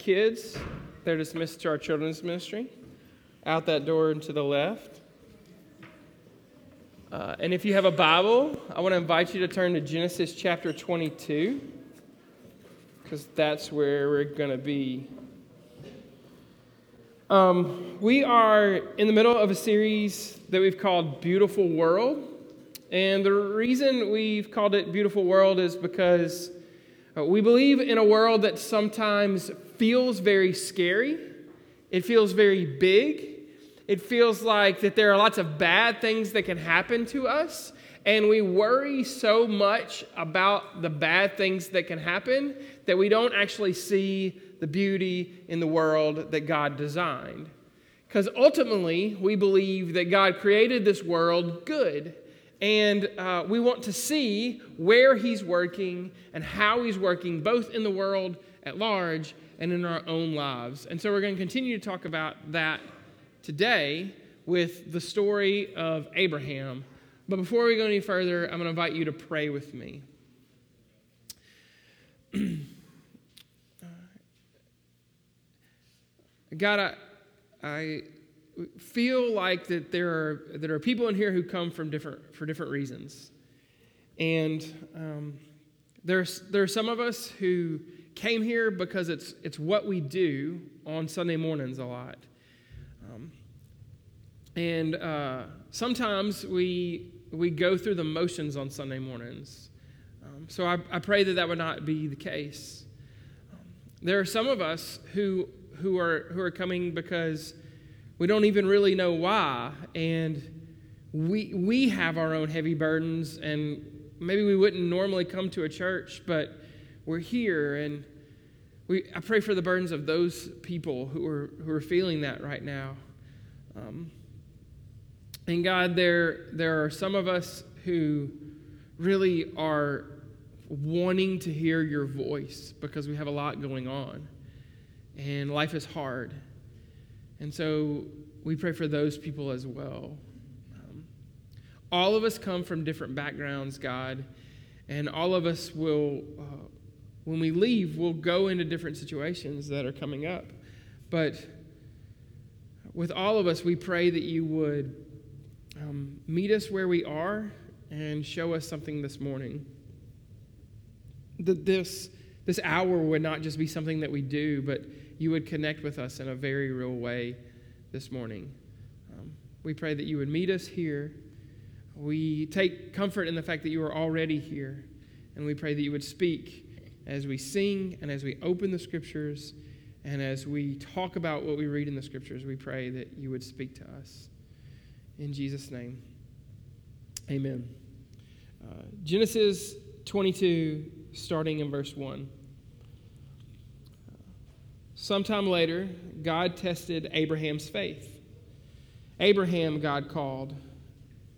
kids, they're dismissed to our children's ministry. Out that door and to the left. Uh, and if you have a Bible, I want to invite you to turn to Genesis chapter 22, because that's where we're going to be. Um, we are in the middle of a series that we've called Beautiful World. And the reason we've called it Beautiful World is because uh, we believe in a world that sometimes feels very scary, it feels very big, it feels like that there are lots of bad things that can happen to us, and we worry so much about the bad things that can happen that we don't actually see the beauty in the world that God designed. Because ultimately, we believe that God created this world good. And uh, we want to see where He's working and how He's working, both in the world at large and in our own lives. And so we're going to continue to talk about that today with the story of Abraham. But before we go any further, I'm going to invite you to pray with me. God, I, I feel like that there are, there are people in here who come from different, for different reasons. And um, there's, there are some of us who came here because it's, it's what we do on Sunday mornings a lot. Um, and uh, sometimes we, we go through the motions on Sunday mornings. Um, so I, I, pray that that would not be the case. Um, there are some of us who, who, are, who are coming because we don't even really know why. And we, we have our own heavy burdens, and maybe we wouldn't normally come to a church, but we're here. And we, I pray for the burdens of those people who are, who are feeling that right now. Um, and God, there, there are some of us who really are wanting to hear your voice because we have a lot going on and life is hard. And so we pray for those people as well. Um, all of us come from different backgrounds, God, and all of us will, uh, when we leave, we'll go into different situations that are coming up. But with all of us, we pray that you would um, meet us where we are and show us something this morning. That this, this hour would not just be something that we do, but you would connect with us in a very real way this morning. Um, we pray that you would meet us here. We take comfort in the fact that you are already here, and we pray that you would speak as we sing and as we open the scriptures and as we talk about what we read in the scriptures. We pray that you would speak to us. In Jesus' name, amen. Uh, Genesis 22, starting in verse 1. Sometime later, God tested Abraham's faith. Abraham, God called.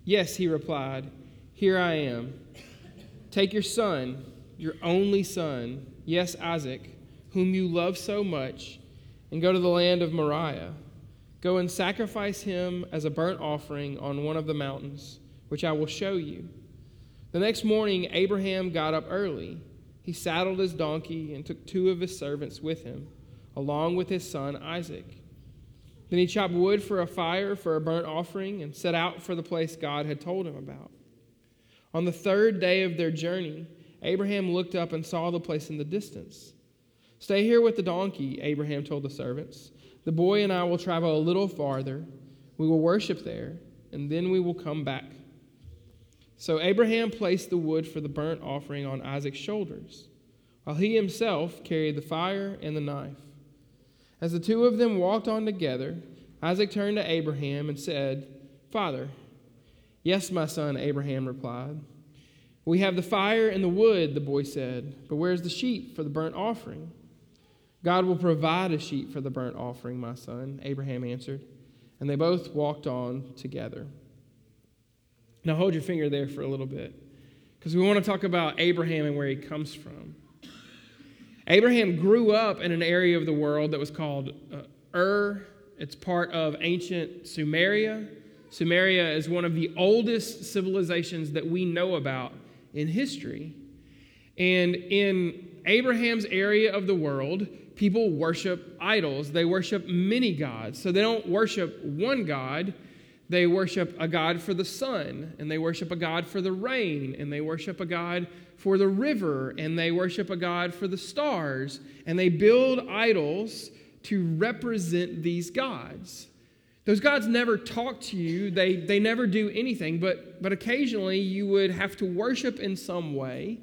Yes, he replied, Here I am. Take your son, your only son, yes, Isaac, whom you love so much, and go to the land of Moriah Go and sacrifice him as a burnt offering on one of the mountains, which I will show you. The next morning, Abraham got up early. He saddled his donkey and took two of his servants with him, along with his son Isaac. Then he chopped wood for a fire for a burnt offering and set out for the place God had told him about. On the third day of their journey, Abraham looked up and saw the place in the distance. Stay here with the donkey, Abraham told the servants. The boy and I will travel a little farther. We will worship there, and then we will come back. So Abraham placed the wood for the burnt offering on Isaac's shoulders, while he himself carried the fire and the knife. As the two of them walked on together, Isaac turned to Abraham and said, Father, yes, my son, Abraham replied. We have the fire and the wood, the boy said, but where's the sheep for the burnt offering? God will provide a sheep for the burnt offering, my son, Abraham answered. And they both walked on together. Now hold your finger there for a little bit, because we want to talk about Abraham and where he comes from. Abraham grew up in an area of the world that was called uh, Ur. It's part of ancient Sumeria. Sumeria is one of the oldest civilizations that we know about in history. And in Abraham's area of the world, people worship idols. They worship many gods. So they don't worship one God. They worship a God for the sun, and they worship a God for the rain, and they worship a God for the river, and they worship a God for the stars, and they build idols to represent these gods. Those gods never talk to you, they, they never do anything, but, but occasionally you would have to worship in some way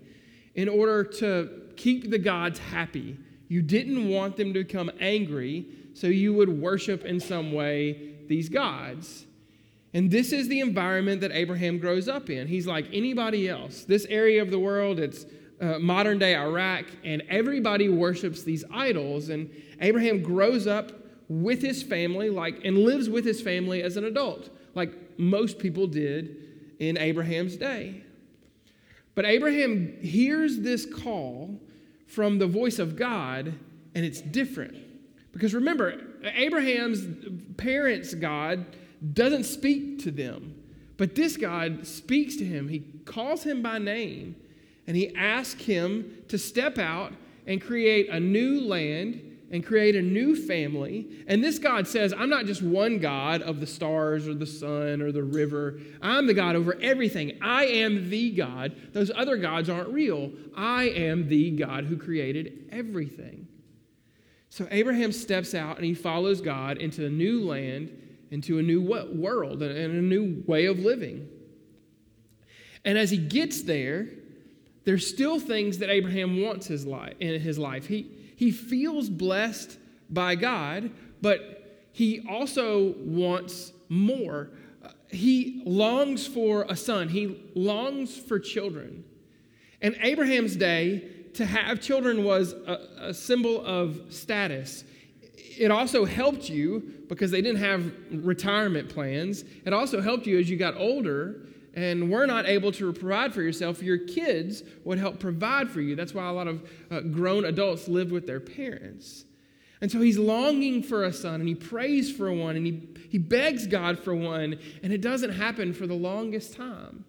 in order to keep the gods happy. You didn't want them to become angry, so you would worship in some way these gods. And this is the environment that Abraham grows up in. He's like anybody else. This area of the world, it's uh, modern day Iraq, and everybody worships these idols. And Abraham grows up with his family, like, and lives with his family as an adult, like most people did in Abraham's day. But Abraham hears this call from the voice of God, and it's different. Because remember, Abraham's parents' God doesn't speak to them, but this God speaks to him. He calls him by name, and he asks him to step out and create a new land and create a new family. And this God says, I'm not just one God of the stars or the sun or the river. I'm the God over everything. I am the God. Those other gods aren't real. I am the God who created everything. So Abraham steps out and he follows God into a new land, into a new world, and a new way of living. And as he gets there, there's still things that Abraham wants his life, in his life. He, he feels blessed by God, but he also wants more. He longs for a son, he longs for children. In Abraham's day, to have children was a, a symbol of status. It also helped you because they didn't have retirement plans. It also helped you as you got older and were not able to provide for yourself, your kids would help provide for you. That's why a lot of uh, grown adults live with their parents. And so he's longing for a son and he prays for one and he, he begs God for one, and it doesn't happen for the longest time.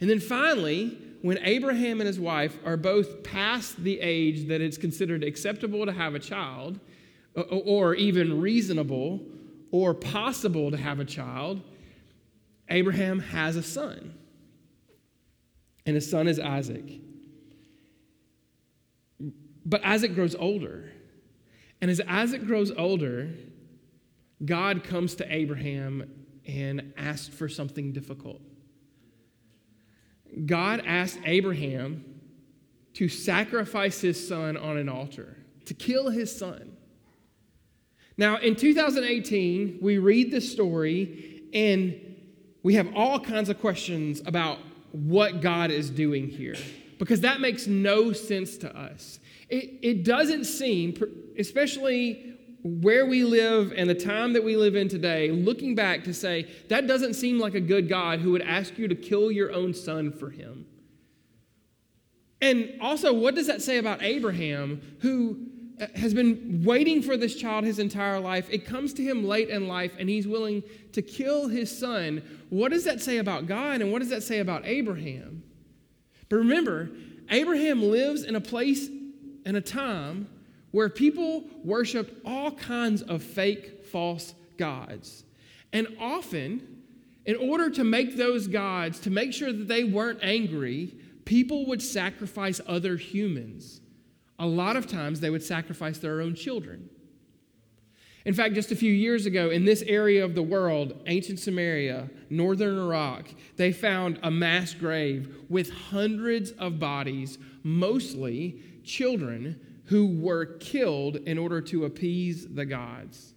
And then finally, when Abraham and his wife are both past the age that it's considered acceptable to have a child, or even reasonable or possible to have a child, Abraham has a son, and his son is Isaac. But Isaac grows older. And as Isaac grows older, God comes to Abraham and asks for something difficult. God asked Abraham to sacrifice his son on an altar, to kill his son. Now, in 2018, we read this story, and we have all kinds of questions about what God is doing here because that makes no sense to us. It, it doesn't seem, especially where we live and the time that we live in today, looking back to say, that doesn't seem like a good God who would ask you to kill your own son for him. And also, what does that say about Abraham, who has been waiting for this child his entire life. It comes to him late in life, and he's willing to kill his son. What does that say about God, and what does that say about Abraham? But remember, Abraham lives in a place and a time where people worshiped all kinds of fake, false gods. And often, in order to make those gods, to make sure that they weren't angry, people would sacrifice other humans a lot of times they would sacrifice their own children. In fact, just a few years ago, in this area of the world, ancient Sumeria, northern Iraq, they found a mass grave with hundreds of bodies, mostly children who were killed in order to appease the gods.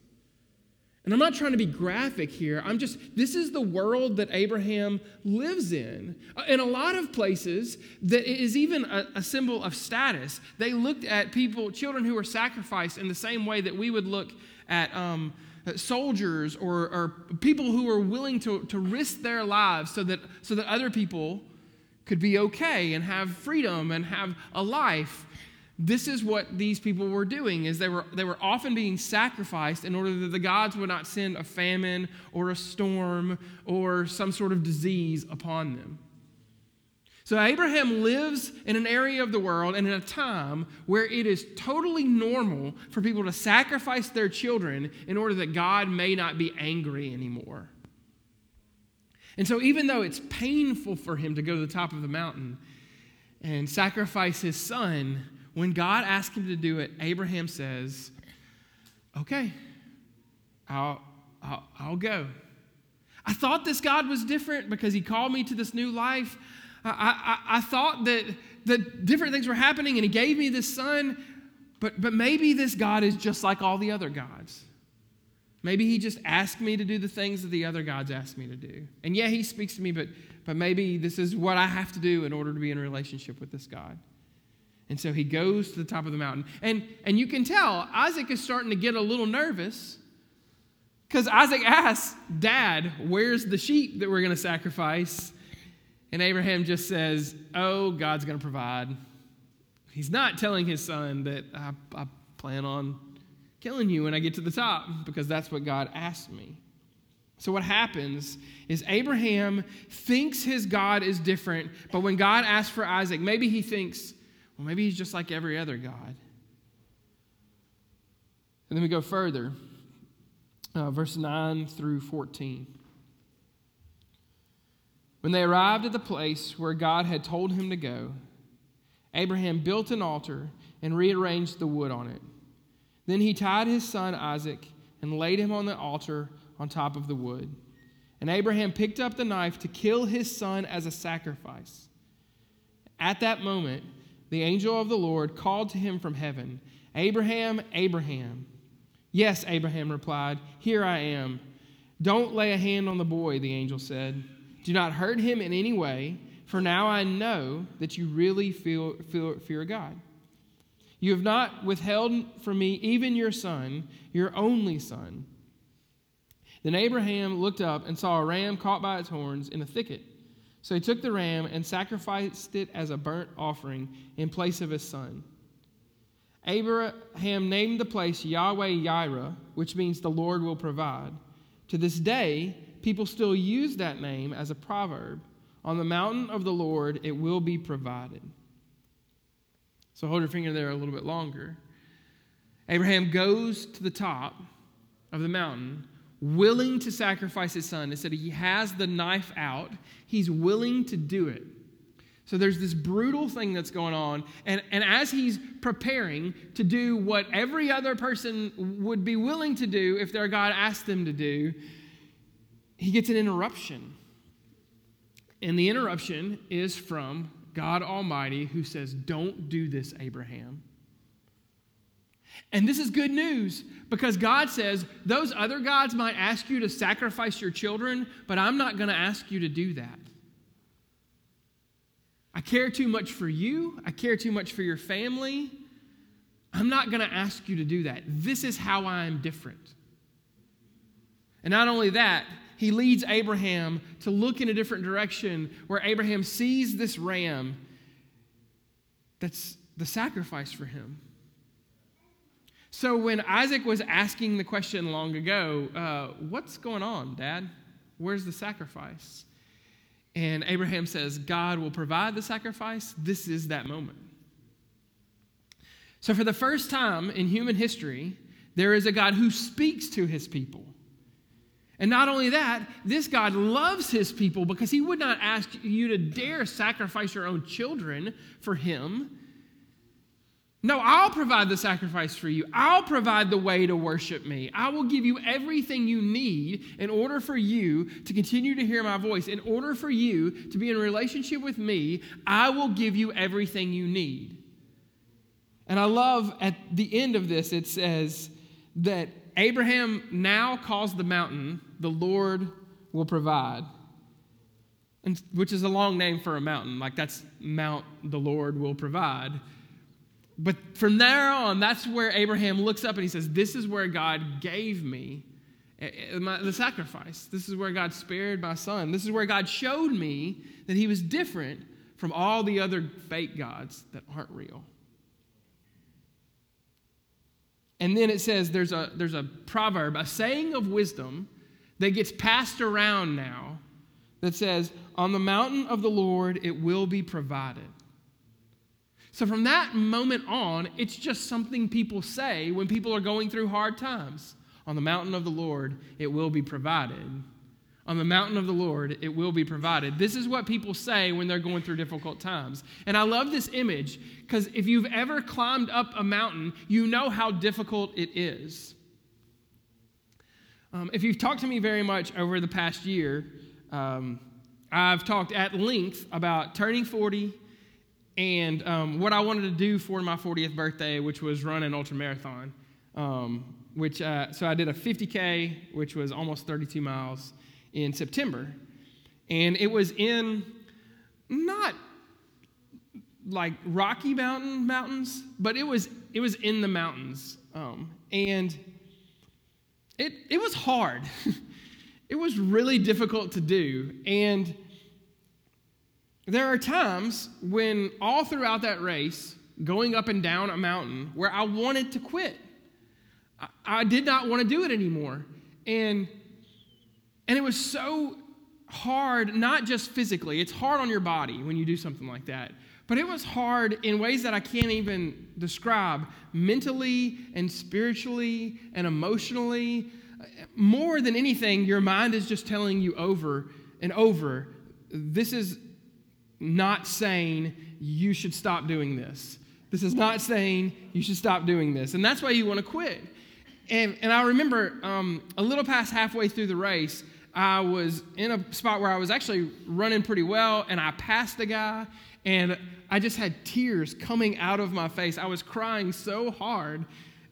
And I'm not trying to be graphic here. I'm just, this is the world that Abraham lives in. Uh, in a lot of places, that is even a, a, symbol of status. They looked at people, children who were sacrificed, in the same way that we would look at um, soldiers or, or, people who were willing to, to risk their lives so that, so that other people could be okay and have freedom and have a life this is what these people were doing is they were, they were often being sacrificed in order that the gods would not send a famine or a storm or some sort of disease upon them So Abraham lives in an area of the world and in a time where it is totally normal for people to sacrifice their children in order that God may not be angry anymore. And so, even though it's painful for him to go to the top of the mountain and sacrifice his son, when God asks him to do it, Abraham says, Okay, I'll, I'll, I'll go. I thought this God was different because he called me to this new life. I, I, I thought that, that different things were happening and he gave me this son, but, but maybe this God is just like all the other gods. Maybe he just asked me to do the things that the other gods asked me to do. And yeah, he speaks to me, but, but maybe this is what I have to do in order to be in a relationship with this God. And so he goes to the top of the mountain. And, and you can tell Isaac is starting to get a little nervous because Isaac asks, Dad, where's the sheep that we're going to sacrifice? And Abraham just says, Oh, God's going to provide. He's not telling his son that I, I, plan on killing you when I get to the top because that's what God asked me. So, what happens is Abraham thinks his God is different, but when God asks for Isaac, maybe he thinks, well, maybe he's just like every other God. And then we go further, uh, verse 9 through 14. When they arrived at the place where God had told him to go, Abraham built an altar and rearranged the wood on it. Then he tied his son Isaac and laid him on the altar on top of the wood. And Abraham picked up the knife to kill his son as a sacrifice. At that moment, the angel of the Lord called to him from heaven, Abraham, Abraham. Yes, Abraham replied, Here I am. Don't lay a hand on the boy, the angel said. Do not hurt him in any way, for now I know that you really feel, feel, fear God. You have not withheld from me even your son, your only son. Then Abraham looked up and saw a ram caught by its horns in a thicket. So he took the ram and sacrificed it as a burnt offering in place of his son. Abraham named the place Yahweh Yireh, which means the Lord will provide. To this day, people still use that name as a proverb. On the mountain of the Lord, it will be provided. So hold your finger there a little bit longer. Abraham goes to the top of the mountain, willing to sacrifice his son. Instead, he has the knife out, he's willing to do it. So there's this brutal thing that's going on. And, and as he's preparing to do what every other person would be willing to do if their God asked them to do, he gets an interruption. And the interruption is from God Almighty, who says, Don't do this, Abraham. And this is good news because God says, Those other gods might ask you to sacrifice your children, but I'm not going to ask you to do that. I care too much for you, I care too much for your family. I'm not going to ask you to do that. This is how I am different. And not only that, he leads Abraham to look in a different direction where Abraham sees this ram that's the sacrifice for him. So when Isaac was asking the question long ago, uh, What's going on, Dad? Where's the sacrifice? And Abraham says, God will provide the sacrifice. This is that moment. So, for the first time in human history, there is a God who speaks to his people. And not only that, this God loves his people because he would not ask you to dare sacrifice your own children for him. No, I'll provide the sacrifice for you. I'll provide the way to worship me. I will give you everything you need in order for you to continue to hear my voice. In order for you to be in relationship with me, I will give you everything you need. And I love at the end of this, it says that Abraham now calls the mountain, the Lord will provide, and, which is a long name for a mountain. Like that's Mount the Lord will provide. But from there on, that's where Abraham looks up and he says, This is where God gave me eh, eh, the sacrifice. This is where God spared my son. This is where God showed me that he was different from all the other fake gods that aren't real. And then it says there's a, there's a proverb, a saying of wisdom that gets passed around now that says, On the mountain of the Lord it will be provided. So from that moment on, it's just something people say when people are going through hard times. On the mountain of the Lord it will be provided. On the mountain of the Lord it will be provided. This is what people say when they're going through difficult times. And I love this image because if you've ever climbed up a mountain, you know how difficult it is. Um, if you've talked to me very much over the past year, um, I've talked at length about turning 40 and um, what I wanted to do for my 40th birthday, which was run an ultra marathon. Um, which uh, so I did a 50k, which was almost 32 miles in September, and it was in not like Rocky Mountain mountains, but it was it was in the mountains, um, and it it was hard. it was really difficult to do, and there are times when all throughout that race, going up and down a mountain, where I wanted to quit. I, I did not want to do it anymore, and and it was so hard, not just physically. It's hard on your body when you do something like that. But it was hard in ways that I can't even describe mentally and spiritually and emotionally. More than anything, your mind is just telling you over and over this is not saying you should stop doing this. This is not saying you should stop doing this. And that's why you want to quit. And, and I remember um, a little past halfway through the race, I was in a spot where I was actually running pretty well, and I passed the guy, and I just had tears coming out of my face. I was crying so hard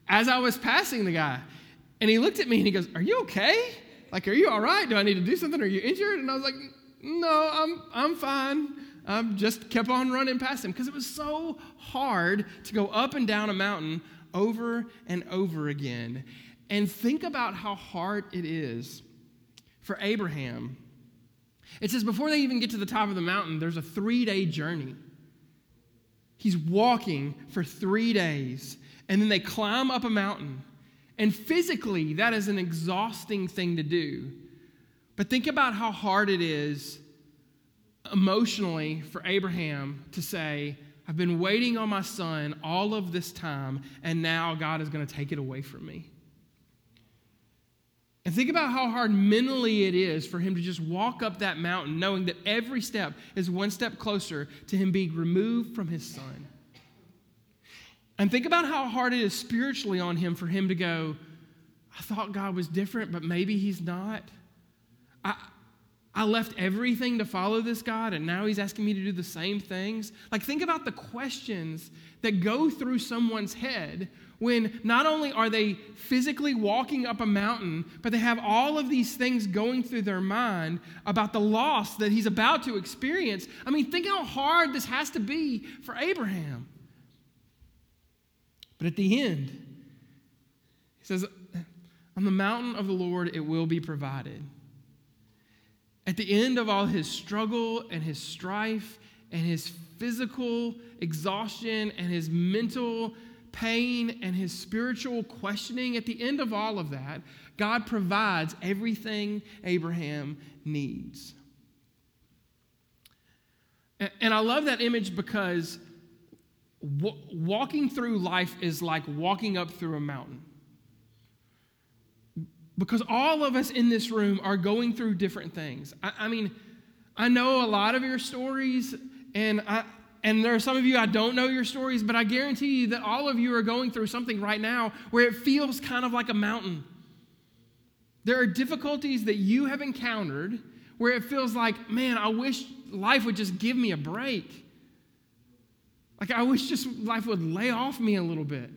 as I was passing the guy. And he looked at me and he goes, Are you okay? Like, are you all right? Do I need to do something? Are you injured? And I was like, No, I'm, I'm fine. I just kept on running past him because it was so hard to go up and down a mountain over and over again. And think about how hard it is for Abraham. It says before they even get to the top of the mountain, there's a three day journey. He's walking for three days, and then they climb up a mountain. And physically, that is an exhausting thing to do. But think about how hard it is emotionally for Abraham to say, I've been waiting on my son all of this time, and now God is going to take it away from me. And think about how hard mentally it is for him to just walk up that mountain, knowing that every step is one step closer to him being removed from his son. And think about how hard it is spiritually on him for him to go, I thought God was different, but maybe he's not. I, I left everything to follow this God, and now He's asking me to do the same things. Like, think about the questions that go through someone's head when not only are they physically walking up a mountain, but they have all of these things going through their mind about the loss that he's about to experience. I mean, think how hard this has to be for Abraham. But at the end, he says, On the mountain of the Lord it will be provided. At the end of all his struggle and his strife and his physical exhaustion and his mental pain and his spiritual questioning, at the end of all of that, God provides everything Abraham needs. And I love that image because walking through life is like walking up through a mountain. Because all of us in this room are going through different things. I, I mean, I know a lot of your stories, and I, and there are some of you I don't know your stories, but I guarantee you that all of you are going through something right now where it feels kind of like a mountain. There are difficulties that you have encountered where it feels like, man, I wish life would just give me a break. Like, I wish just life would lay off me a little bit.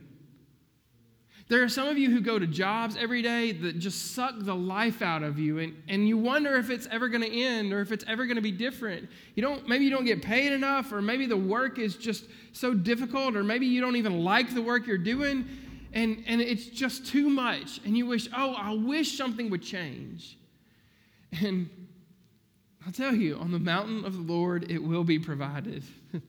There are some of you who go to jobs every day that just suck the life out of you, and, and you wonder if it's ever going to end or if it's ever going to be different. You don't, maybe you don't get paid enough, or maybe the work is just so difficult, or maybe you don't even like the work you're doing, and, and it's just too much. And you wish, oh, I wish something would change. And I'll tell you, on the mountain of the Lord, it will be provided.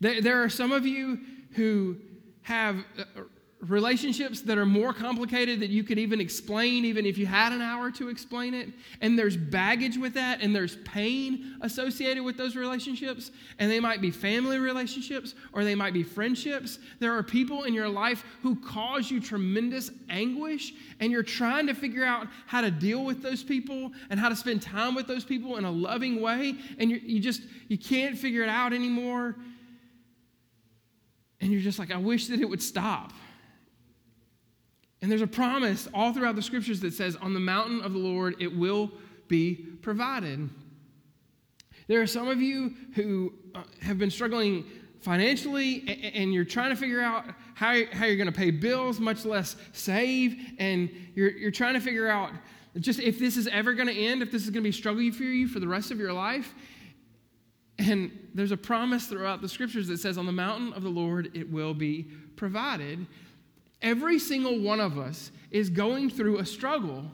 there, there are some of you who have uh, relationships that are more complicated that you could even explain, even if you had an hour to explain it. And there's baggage with that, and there's pain associated with those relationships. And they might be family relationships or they might be friendships. There are people in your life who cause you tremendous anguish, and you're trying to figure out how to deal with those people and how to spend time with those people in a loving way. And you, you just you can't figure it out anymore. And you're just like, I wish that it would stop. And there's a promise all throughout the scriptures that says, On the mountain of the Lord it will be provided. There are some of you who uh, have been struggling financially and you're trying to figure out how, how you're going to pay bills, much less save. And you're, you're trying to figure out just if this is ever going to end, if this is going to be struggling for you for the rest of your life. And there's a promise throughout the scriptures that says, On the mountain of the Lord it will be provided. Every single one of us is going through a struggle.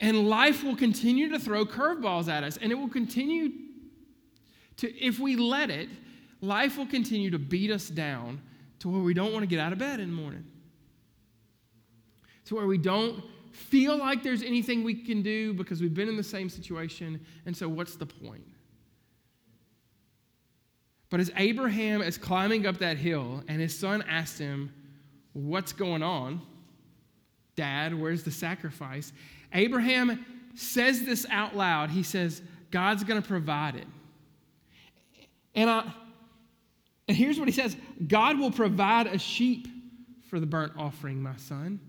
And life will continue to throw curveballs at us. And it will continue to, if we let it, life will continue to beat us down to where we don't want to get out of bed in the morning. To where we don't feel like there's anything we can do because we've been in the same situation. And so, what's the point? But as Abraham is climbing up that hill and his son asked him, What's going on? Dad, where's the sacrifice? Abraham says this out loud. He says, God's going to provide it. And, I, and here's what he says God will provide a sheep for the burnt offering, my son.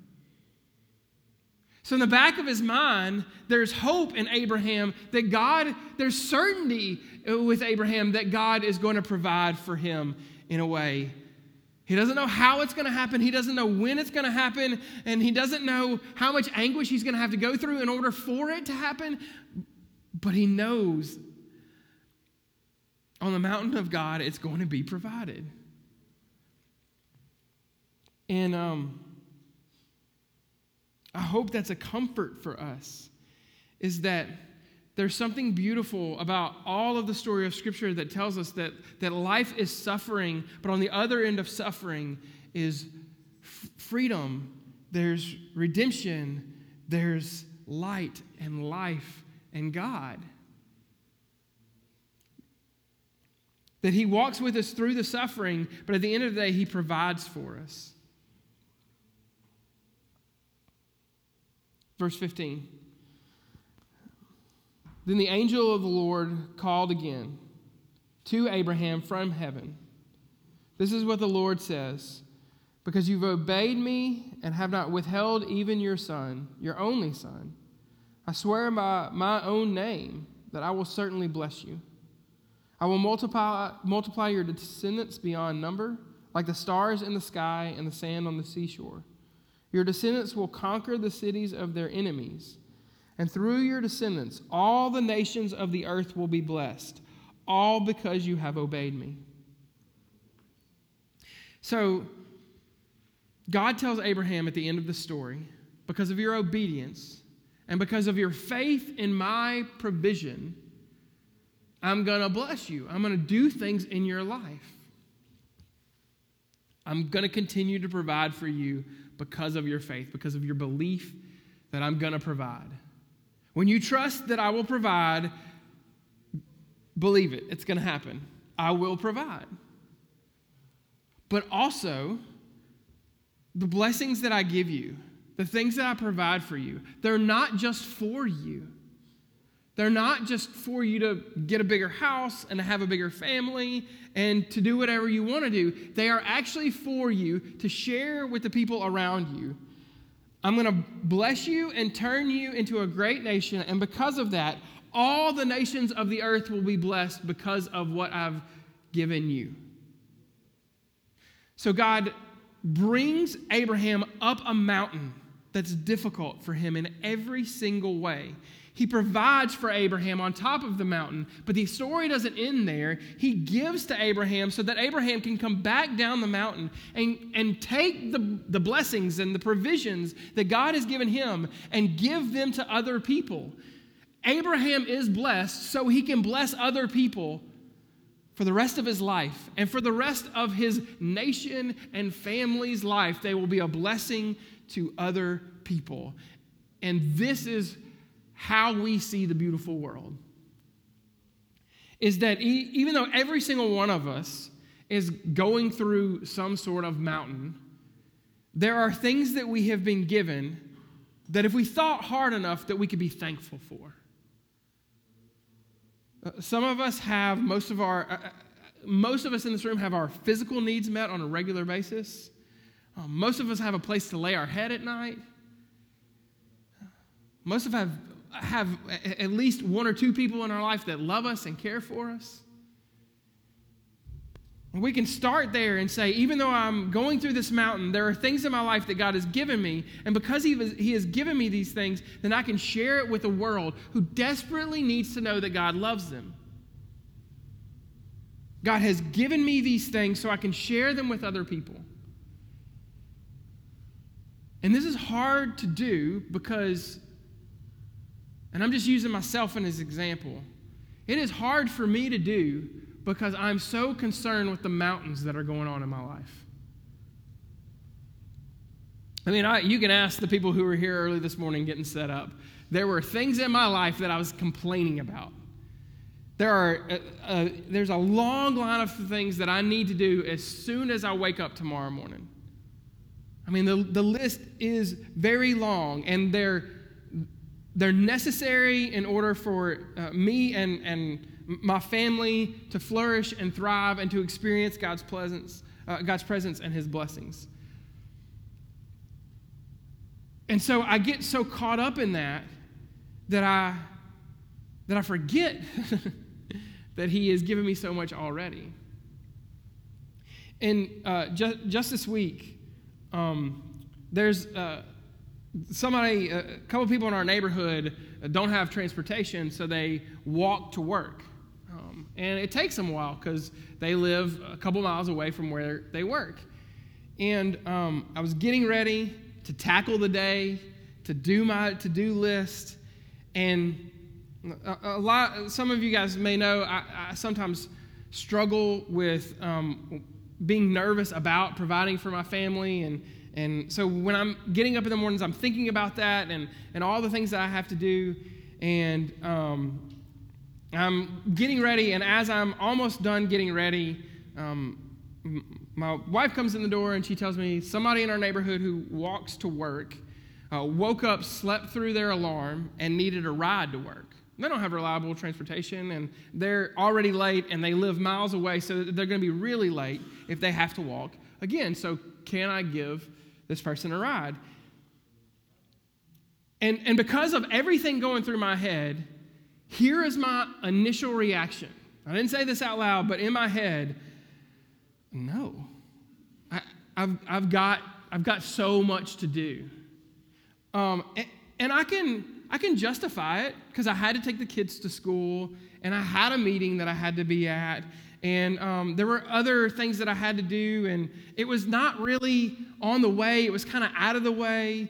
So, in the back of his mind, there's hope in Abraham that God, there's certainty with Abraham that God is going to provide for him in a way he doesn't know how it's going to happen. He doesn't know when it's going to happen. And he doesn't know how much anguish he's going to have to go through in order for it to happen. But he knows on the mountain of God, it's going to be provided. And um, I hope that's a comfort for us, is that there's something beautiful about all of the story of Scripture that tells us that, that life is suffering, but on the other end of suffering is f- freedom, there's redemption, there's light and life and God. That He walks with us through the suffering, but at the end of the day, He provides for us. Verse 15. Then the angel of the Lord called again to Abraham from heaven. This is what the Lord says Because you've obeyed me and have not withheld even your son, your only son, I swear by my own name that I will certainly bless you. I will multiply, multiply your descendants beyond number, like the stars in the sky and the sand on the seashore. Your descendants will conquer the cities of their enemies and through your descendants, all the nations of the earth will be blessed, all because you have obeyed me. So, God tells Abraham at the end of the story, because of your obedience and because of your faith in my provision, I'm going to bless you. I'm going to do things in your life. I'm going to continue to provide for you because of your faith, because of your belief that I'm going to provide. When you trust that I will provide, believe it, it's going to happen. I will provide. But also, the blessings that I give you, the things that I provide for you, they're not just for you. They're not just for you to get a bigger house and to have a bigger family and to do whatever you want to do. They are actually for you to share with the people around you I'm going to bless you and turn you into a great nation. And because of that, all the nations of the earth will be blessed because of what I've given you. So God brings Abraham up a mountain that's difficult for him in every single way. He provides for Abraham on top of the mountain, but the story doesn't end there. He gives to Abraham so that Abraham can come back down the mountain and, and take the, the blessings and the provisions that God has given him and give them to other people. Abraham is blessed so he can bless other people for the rest of his life and for the rest of his nation and family's life, they will be a blessing to other people. And this is how we see the beautiful world. Is that even though every single one of us is going through some sort of mountain, there are things that we have been given that if we thought hard enough that we could be thankful for. Uh, some of us have most of our, uh, uh, most of us in this room have our physical needs met on a regular basis. Most of us have a place to lay our head at night. Most of have, have at least one or two people in our life that love us and care for us. We can start there and say, even though I'm going through this mountain, there are things in my life that God has given me. And because he, was, he has given me these things, then I can share it with a world who desperately needs to know that God loves them. God has given me these things so I can share them with other people. And this is hard to do because, and I'm just using myself as an example, it is hard for me to do because I'm so concerned with the mountains that are going on in my life. I mean, I, you can ask the people who were here early this morning getting set up. There were things in my life that I was complaining about. There are, uh, uh, there's a long line of things that I need to do as soon as I wake up tomorrow morning. I mean, the, the list is very long, and they're, they're necessary in order for uh, me and, and my family to flourish and thrive and to experience God's presence, uh, God's presence and His blessings. And so I get so caught up in that that I that I forget that He has given me so much already. And uh, just, just this week, um, there's uh, somebody, a couple people in our neighborhood don't have transportation, so they walk to work. And it takes them a while because they live a couple miles away from where they work. And um, I was getting ready to tackle the day, to do my to do list. And a, a, lot, some of you guys may know, I, I sometimes struggle with um, being nervous about providing for my family. And, and so when I'm getting up in the mornings, I'm thinking about that and, and all the things that I have to do. And um, I'm getting ready, and as I'm almost done getting ready, um, my wife comes in the door and she tells me somebody in our neighborhood who walks to work uh, woke up, slept through their alarm, and needed a ride to work. They don't have reliable transportation, and they're already late, and they live miles away, so they're going to be really late if they have to walk. Again, so can I give this person a ride? And, and because of everything going through my head, here is my initial reaction. I didn't say this out loud, but in my head, no. I, have I've, got, I've got so much to do. Um, and, and I, can, I can justify it because I had to take the kids to school and I had a meeting that I had to be at. And um, there were other things that I had to do, and it was not really on the way, it was kind of out of the way.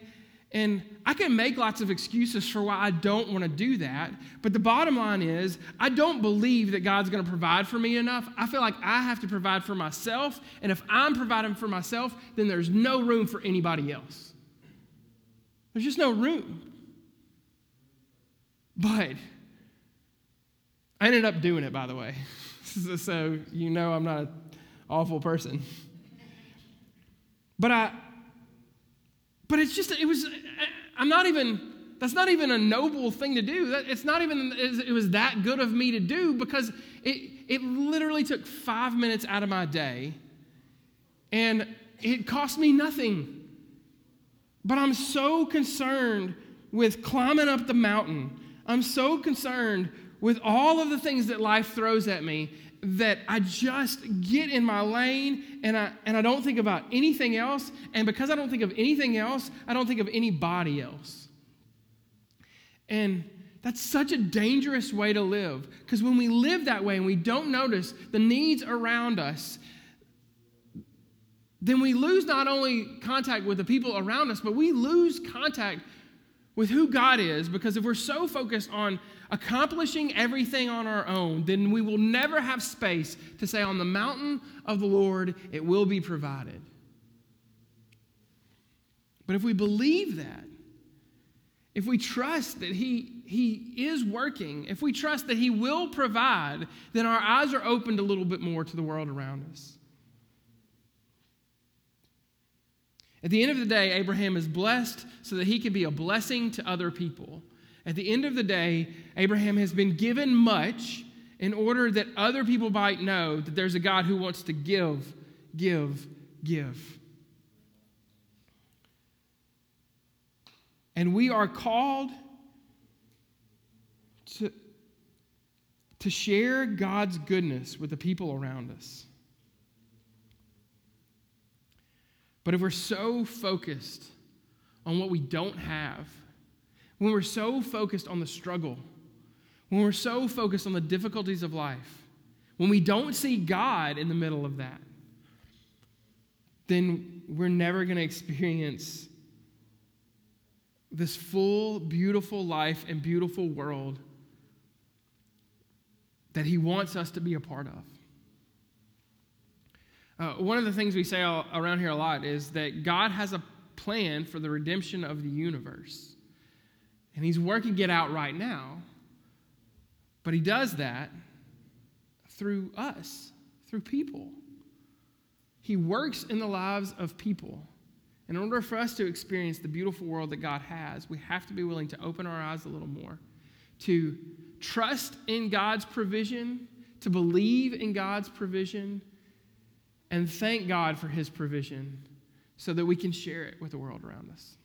And I can make lots of excuses for why I don't want to do that. But the bottom line is, I don't believe that God's going to provide for me enough. I feel like I have to provide for myself. And if I'm providing for myself, then there's no room for anybody else. There's just no room. But I ended up doing it, by the way. so you know I'm not an awful person. But I, but it's just, it was, I'm not even, that's not even a noble thing to do. It's not even, it was that good of me to do because it, it literally took five minutes out of my day and it cost me nothing. But I'm so concerned with climbing up the mountain. I'm so concerned with all of the things that life throws at me that I just get in my lane and I, and I don't think about anything else. And because I don't think of anything else, I don't think of anybody else. And that's such a dangerous way to live. Because when we live that way and we don't notice the needs around us, then we lose not only contact with the people around us, but we lose contact with who God is because if we're so focused on accomplishing everything on our own, then we will never have space to say, On the mountain of the Lord, it will be provided. But if we believe that, if we trust that he, he is working, if we trust that He will provide, then our eyes are opened a little bit more to the world around us. At the end of the day, Abraham is blessed so that he can be a blessing to other people. At the end of the day, Abraham has been given much in order that other people might know that there's a God who wants to give, give, give. And we are called to, to share God's goodness with the people around us. But if we're so focused on what we don't have, when we're so focused on the struggle, when we're so focused on the difficulties of life, when we don't see God in the middle of that, then we're never going to experience this full, beautiful life and beautiful world that He wants us to be a part of. Uh, one of the things we say around here a lot is that God has a plan for the redemption of the universe. And He's working it out right now. But He does that through us, through people. He works in the lives of people. In order for us to experience the beautiful world that God has, we have to be willing to open our eyes a little more, to trust in God's provision, to believe in God's provision and thank God for his provision so that we can share it with the world around us.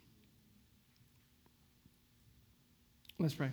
Let's pray.